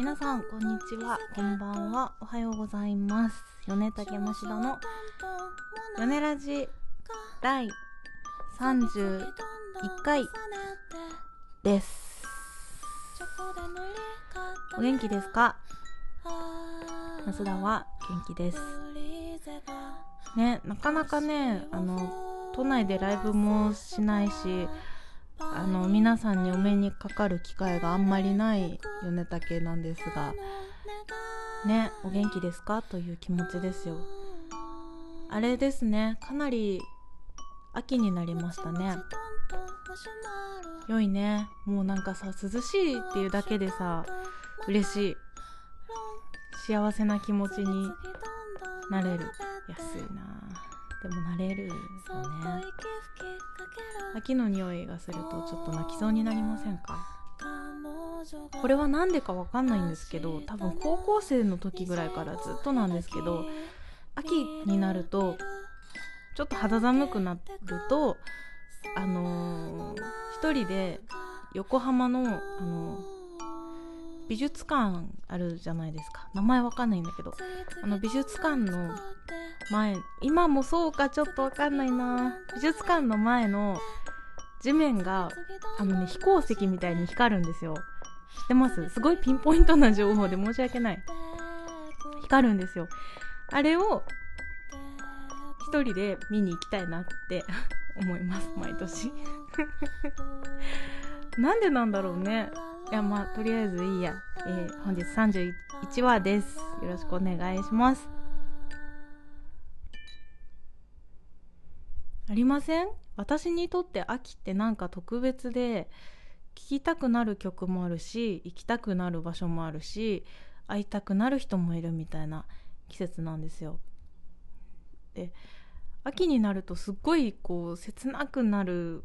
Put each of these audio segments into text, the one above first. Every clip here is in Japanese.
皆さんこんにちは。こんばんは。おはようございます。米竹増田の米ラジ第31回です。お元気ですか？増田は元気です。ねなかなかねあの都内でライブもしないしあの皆さんにお目にかかる機会があんまりない米竹なんですが。ねお元気ですか？という気持ちですよ。あれですねかなり秋になりましたね。良いね。もうなんかさ涼しいっていうだけでさ嬉しい。幸せな気持ちになれる。安いな。でもなれるよね。秋の匂いがするとちょっと泣きそうになりませんか？これは何でかわかんないんですけど多分高校生の時ぐらいからずっとなんですけど秋になるとちょっと肌寒くなるとあのー、一人で横浜の、あのー、美術館あるじゃないですか。名前わかんないんだけど。あの美術館の前今もそうかちょっとわかんないな。美術館の前の地面があのね飛行石みたいに光るんですよ。知ってます？すごいピンポイントな情報で申し訳ない。光るんですよ。あれを一人で見に行きたいなって 思います毎年。なんでなんだろうね。いやまあとりあえずいいや、えー、本日31話です。よろしくお願いします。ありません？私にとって秋ってなんか特別で聴きたくなる曲もあるし行きたくなる場所もあるし会いたくなる人もいるみたいな季節なんですよ。で秋になるとすっごいこう切なくなる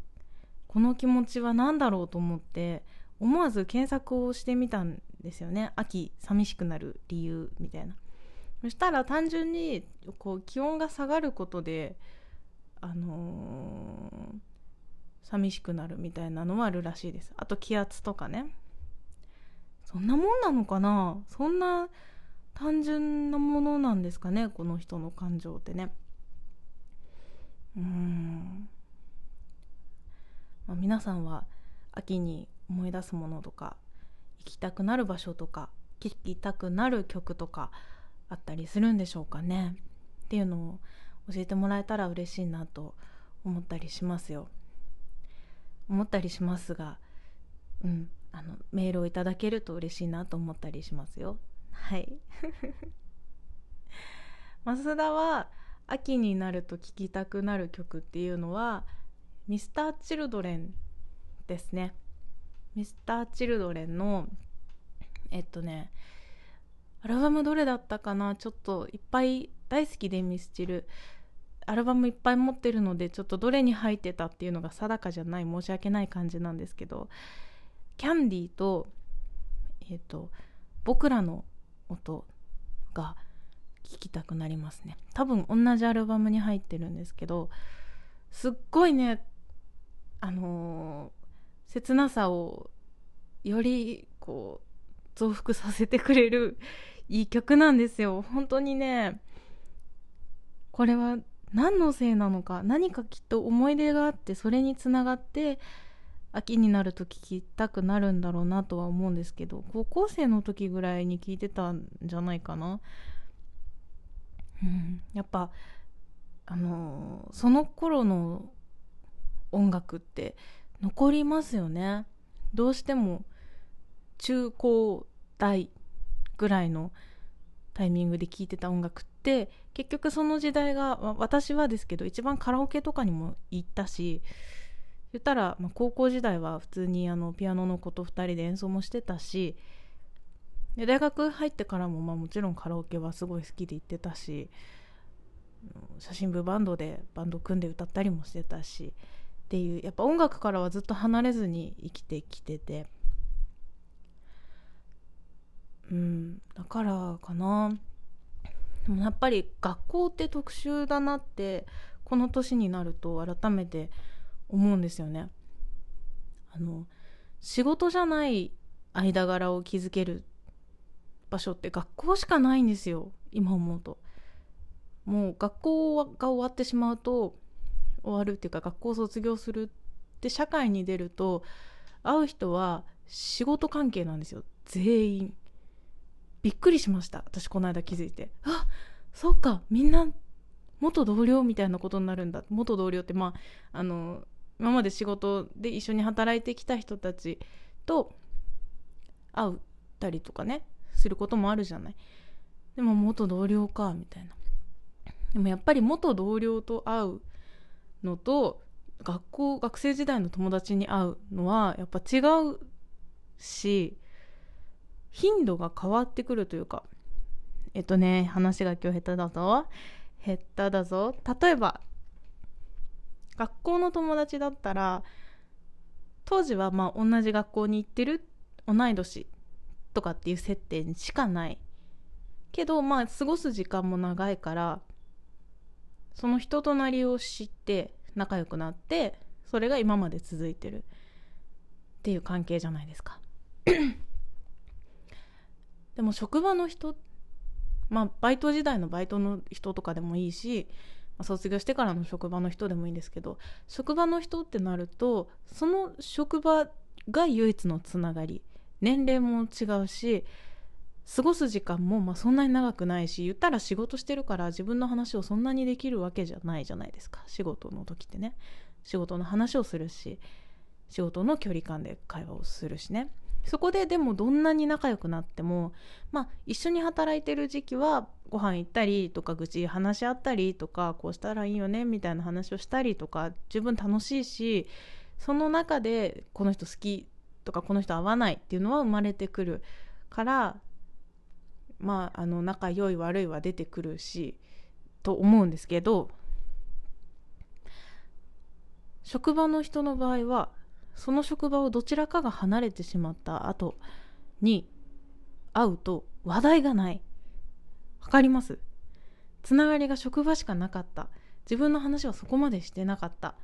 この気持ちは何だろうと思って思わず検索をしてみたんですよね。秋寂しくなる理由みたいな。そしたら単純にこう気温が下がることであのー、寂しくなるみたいなのはあるらしいです。あと気圧とかね。そんなもんなのかな？そんな単純なものなんですかね？この人の感情ってね。うん、まあ、皆さんは秋に思い出すものとか行きたくなる場所とか聴きたくなる曲とかあったりするんでしょうかね。っていうのを教えてもらえたら嬉しいなと思ったりしますよ。思ったりしますがうんあのメールをいただけると嬉しいなと思ったりしますよ。はい。増田は秋になると聴きたくなる曲っていうのはミスターチルドレンですね。ミスターチルドレンのえっとねアルバムどれだったかな？ちょっといっぱい大好きでミスチル。アルバムいっぱい持ってるのでちょっとどれに入ってたっていうのが定かじゃない申し訳ない感じなんですけど。キャンディーとえっ、と僕らの音が聴きたくなりますね。多分同じアルバムに入ってるんですけどすっごいねあのー、切なさをよりこう増幅させてくれるいい曲なんですよ。本当にねこれは何のせいなのか何かきっと思い出があってそれにつながって秋になると聴きたくなるんだろうなとは思うんですけど高校生の時ぐらいに聴いてたんじゃないかな。うん、やっぱあのその頃の音楽って残りますよね。どうしても中高大ぐらいのタイミングで聴いてた音楽って結局その時代が私はですけど一番カラオケとかにも行ったし言ったら、まあ、高校時代は普通にあのピアノの子と2人で演奏もしてたしで大学入ってからも、まあ、もちろんカラオケはすごい好きで行ってたし写真部バンドでバンド組んで歌ったりもしてたしっていうやっぱ音楽からはずっと離れずに生きてきてて。うんだからかな。でもやっぱり学校って特殊だなってこの年になると改めて思うんですよね。あの仕事じゃない間柄を築ける場所って学校しかないんですよ今思うと。もう学校が終わってしまうと終わるっていうか学校卒業するって社会に出ると会う人は仕事関係なんですよ。全員。びっくりしました。私この間気づいて。あそっか。みんな元同僚みたいなことになるんだ。元同僚ってまああの今まで仕事で一緒に働いてきた人たちと会ったりとかねすることもあるじゃない。でも元同僚かみたいな。でもやっぱり元同僚と会うのと学校学生時代の友達に会うのはやっぱ違うし頻度が変わってくるというかえっとね話が今日下手だぞ。下手だぞ。例えば学校の友達だったら当時はまあ同じ学校に行ってる同い年とかっていう設定しかない。けどまあ過ごす時間も長いからその人となりを知って仲良くなってそれが今まで続いてる。っていう関係じゃないですか。でも職場の人まあバイト時代のバイトの人とかでもいいし、まあ、卒業してからの職場の人でもいいんですけど職場の人ってなるとその職場が唯一のつながり。年齢も違うし過ごす時間もまあそんなに長くないし言ったら仕事してるから自分の話をそんなにできるわけじゃないじゃないですか。仕事の時ってね。仕事の話をするし仕事の距離感で会話をするしね。そこででもどんなに仲良くなってもまあ一緒に働いてる時期はご飯行ったりとか愚痴話し合ったりとかこうしたらいいよねみたいな話をしたりとか十分楽しいしその中でこの人好きとかこの人合わないっていうのは生まれてくるからまああの仲良い悪いは出てくるしと思うんですけど職場の人の場合はその職場をどちらかが離れてしまった後に会うと話題がない。わかります？つながりが職場しかなかった。自分の話はそこまでしてなかった。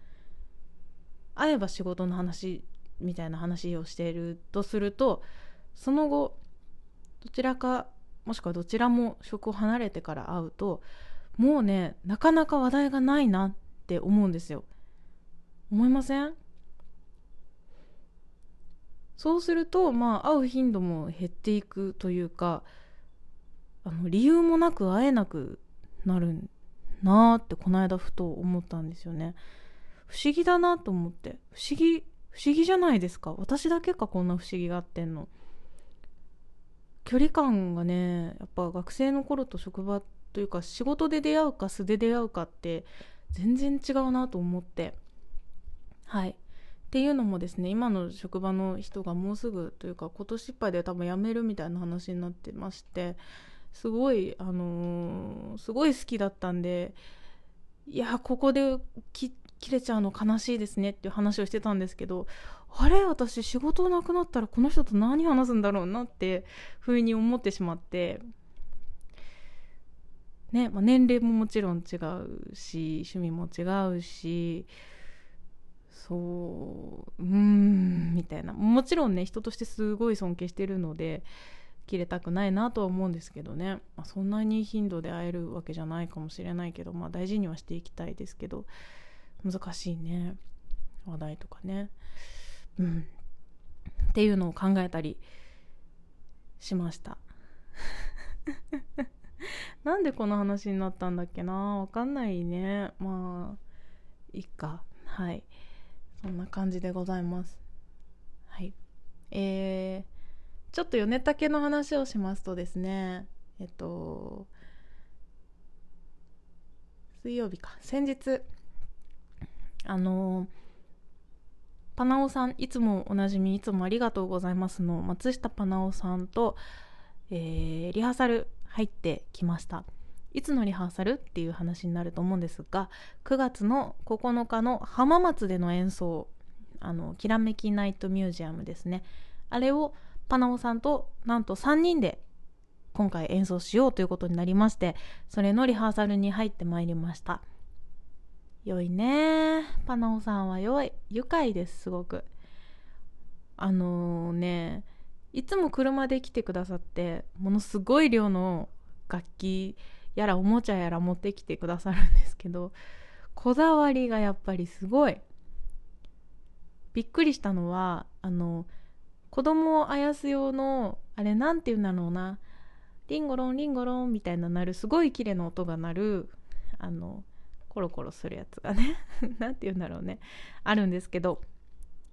会えば仕事の話みたいな話をしているとするとその後どちらかもしくはどちらも職を離れてから会うともうねなかなか話題がないなって思うんですよ。思いません？そうするとまあ会う頻度も減っていくというかあの理由もなく会えなくなるなーってこの間ふと思ったんですよね。不思議だなと思って。不思議不思議じゃないですか。私だけかこんな不思議があってんの。距離感がねやっぱ学生の頃と職場というか仕事で出会うか素で出会うかって全然違うなと思って。はい。っていうのもですね今の職場の人がもうすぐというか今年いっぱいで多分辞めるみたいな話になってましてすごいあのー、すごい好きだったんでいやここで切れちゃうの悲しいですねっていう話をしてたんですけどあれ私仕事なくなったらこの人と何話すんだろうなってふうに思ってしまって。ね、まあ、年齢ももちろん違うし趣味も違うしそううんみたいな。もちろんね人としてすごい尊敬してるので切れたくないなとは思うんですけどね、まあ、そんなに頻度で会えるわけじゃないかもしれないけど、まあ、大事にはしていきたいですけど難しいね。話題とかね。うん、っていうのを考えたりしました。なんでこの話になったんだっけな？わかんないね。まあいいか。はい。そんな感じでございます。はい。えー、ちょっと米竹の話をしますとですねえっと水曜日か。先日あのーパナオさんいつもおなじみいつもありがとうございますの松下パナオさんと、えー、リハーサル入ってきました。いつのリハーサルっていう話になると思うんですが9月の9日の浜松での演奏あのきらめきナイトミュージアムですね。あれをパナオさんとなんと3人で今回演奏しようということになりましてそれのリハーサルに入ってまいりました。良いね。パナオさんは良い。愉快ですすごく。あのー、ねいつも車で来てくださってものすごい量の楽器やらおもちゃやら持ってきてくださるんですけどこだわりがやっぱりすごい。びっくりしたのはあの子供をあやす用のあれなんて言うんだろうな。リンゴロンリンゴロンみたいな鳴るすごい綺麗な音が鳴るあのコロコロするやつがね なんて言うんだろうね。あるんですけど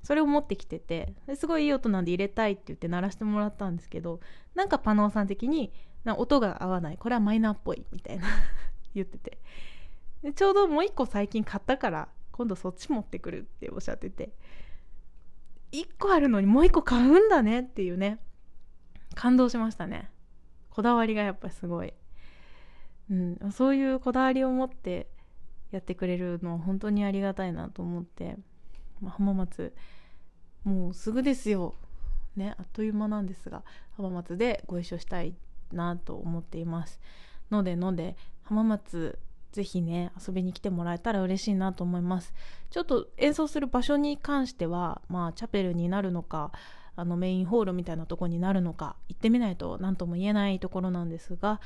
それを持ってきててすごいいい音なんで入れたいって言って鳴らしてもらったんですけどなんかパノーさん的にな音が合わない。これはマイナーっぽいみたいな 言ってて。でちょうどもう一個最近買ったから今度そっち持ってくるっておっしゃってて。1個あるのにもう1個買うんだねっていうね。感動しましたね。こだわりがやっぱすごい、うん、そういうこだわりを持ってやってくれるのは本当にありがたいなと思って、まあ、浜松もうすぐですよ。ねあっという間なんですが浜松でご一緒したいなと思っています。のでので浜松ぜひね遊びに来てもらえたら嬉しいなと思います。ちょっと演奏する場所に関してはまあチャペルになるのかあのメインホールみたいなとこになるのか行ってみないと何とも言えないところなんですが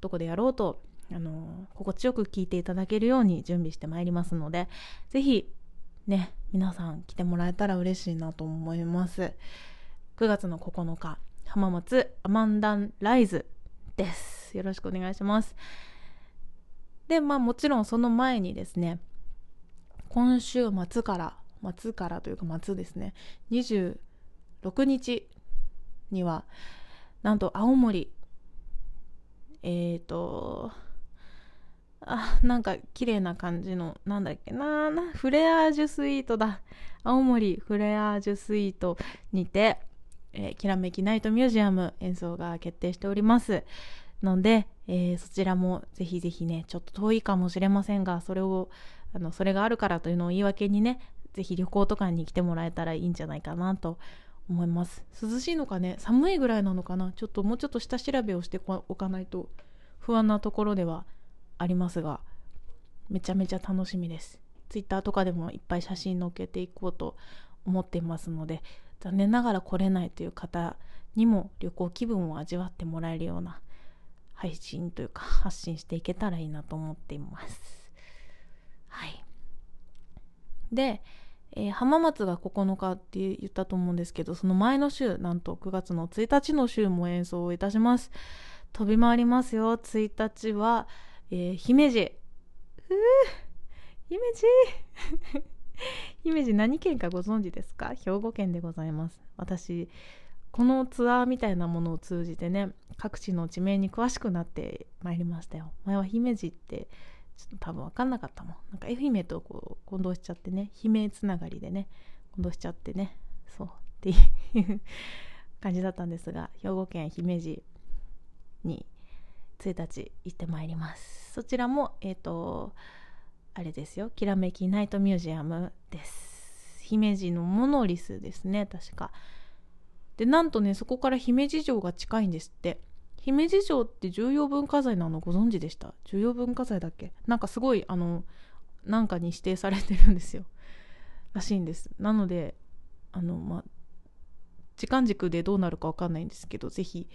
どこでやろうとあの心地よく聴いていただけるように準備してまいりますのでぜひね皆さん来てもらえたら嬉しいなと思います。9月の9日浜松アマンダンライズです。よろしくお願いします。でまあもちろんその前にですね今週末から末からというか末ですね26日にはなんと青森えっ、ー、とあなんか綺麗な感じのなんだっけななフレアージュスイートだ。青森フレアージュスイートにて、えー、きらめきナイトミュージアム演奏が決定しております。ので、えー、そちらもぜひぜひねちょっと遠いかもしれませんがそれをあのそれがあるからというのを言い訳にねぜひ旅行とかに来てもらえたらいいんじゃないかなと思います。涼しいのかね寒いぐらいなのかな。ちょっともうちょっと下調べをしておかないと不安なところではありますがめちゃめちゃ楽しみです Twitter とかでもいっぱい写真載っけていこうと思っていますので残念ながら来れないという方にも旅行気分を味わってもらえるような配信というか発信していけたらいいなと思っています。はい。で、えー、浜松が9日って言ったと思うんですけど、その前の週、なんと9月の1日の週も演奏をいたします。飛び回りますよ。1日は、えー、姫路。ふぅ姫路 姫路何県かご存知ですか？兵庫県でございます。私、このツアーみたいなものを通じてね各地の地名に詳しくなってまいりましたよ前は姫路ってちょっと多分分かんなかったもんなんか愛媛とこう混同しちゃってね姫つながりでね混同しちゃってねそうっていう 感じだったんですが兵庫県姫路に1日行ってまいります。そちらもえっ、ー、とあれですよ。きらめきナイトミュージアムです。姫路のモノリスですね確か。でなんとねそこから姫路城が近いんですって。姫路城って重要文化財なのご存知でした？重要文化財だっけ？なんかすごいあのなんかに指定されてるんですよ。らしいんです。なのであのまあ時間軸でどうなるか分かんないんですけど是非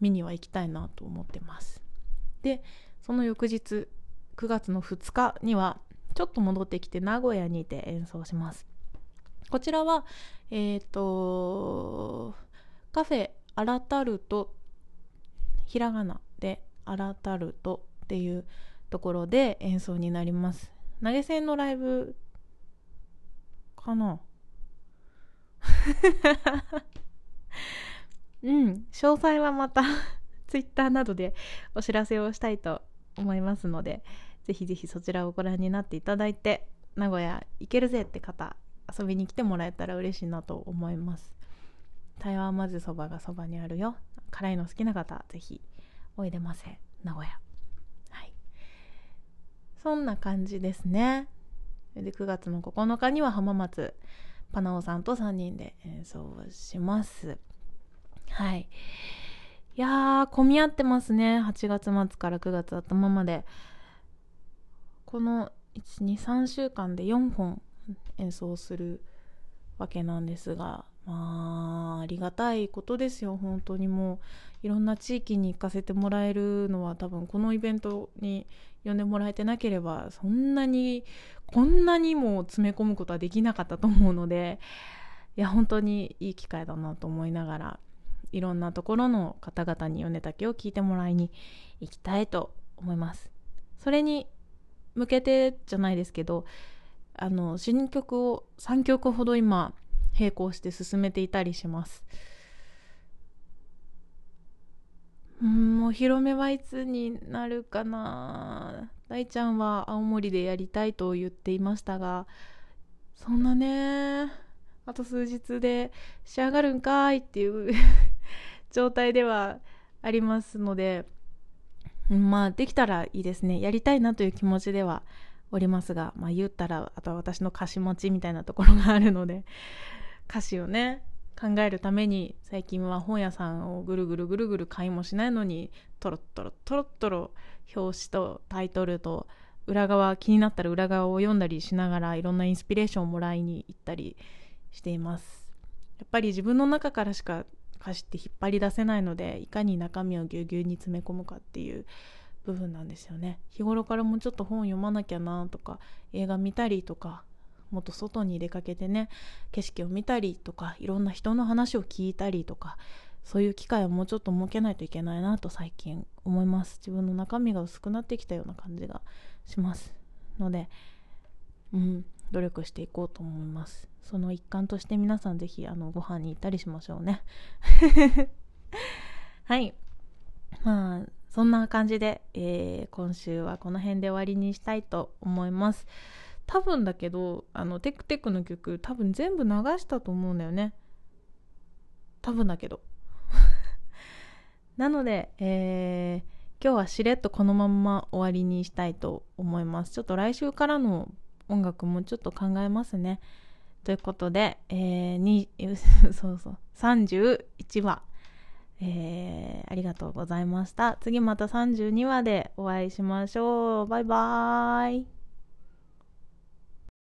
見には行きたいなと思ってます。でその翌日9月の2日にはちょっと戻ってきて名古屋にて演奏します。こちらはえっ、ー、とカフェアラタルトひらがなでアラタルトっていうところで演奏になります。投げ銭のライブかな？うん詳細はまたツイッターなどでお知らせをしたいと思いますのでぜひぜひそちらをご覧になっていただいて名古屋行けるぜって方遊びに来てもらえたら嬉しいなと思います。台湾まぜそばがそばにあるよ。辛いの好きな方ぜひおいでませ。名古屋。はい。そんな感じですね。で9月の9日には浜松パナオさんと3人で演奏をします。はい。いやー混み合ってますね。8月末から9月頭まで。この123週間で4本演奏するわけなんですがまあありがたいことですよ。本当にもういろんな地域に行かせてもらえるのは多分このイベントに呼んでもらえてなければそんなにこんなにも詰め込むことはできなかったと思うのでいや本当にいい機会だなと思いながらいろんなところの方々に米竹を聞いてもらいに行きたいと思います。それに向けてじゃないですけどあの新曲を3曲ほど今並行して進めていたりします。うんもう広めはいつになるかな。大ちゃんは青森でやりたいと言っていましたがそんなねあと数日で仕上がるんかいっていう状態ではありますのでまあできたらいいですね。やりたいなという気持ちではおりますがまあ言ったらあとは私の歌詞持ちみたいなところがあるので歌詞をね考えるために最近は本屋さんをぐるぐるぐるぐる買いもしないのにトロットロトロットロ表紙とタイトルと裏側気になったら裏側を読んだりしながらいろんなインスピレーションをもらいに行ったりしています。やっぱり自分の中からしか歌詞って引っ張り出せないのでいかに中身をぎゅうぎゅうに詰め込むかっていう部分なんですよね。日頃からもうちょっと本読まなきゃなとか映画見たりとかもっと外に出かけてね景色を見たりとかいろんな人の話を聞いたりとかそういう機会をもうちょっと設けないといけないなと最近思います。自分の中身が薄くなってきたような感じがしますのでうん。努力していこうと思います。その一環として皆さん是非あのご飯に行ったりしましょうね。はい。まあそんな感じで、えー、今週はこの辺で終わりにしたいと思います。多分だけどあのテクテクの曲多分全部流したと思うんだよね。多分だけど。なので、えー、今日はしれっとこのまま終わりにしたいと思います。ちょっと来週からの音楽もちょっと考えますねということで、えー、そうそう31話えー、ありがとうございました。次また32話でお会いしましょう。バイバーイ。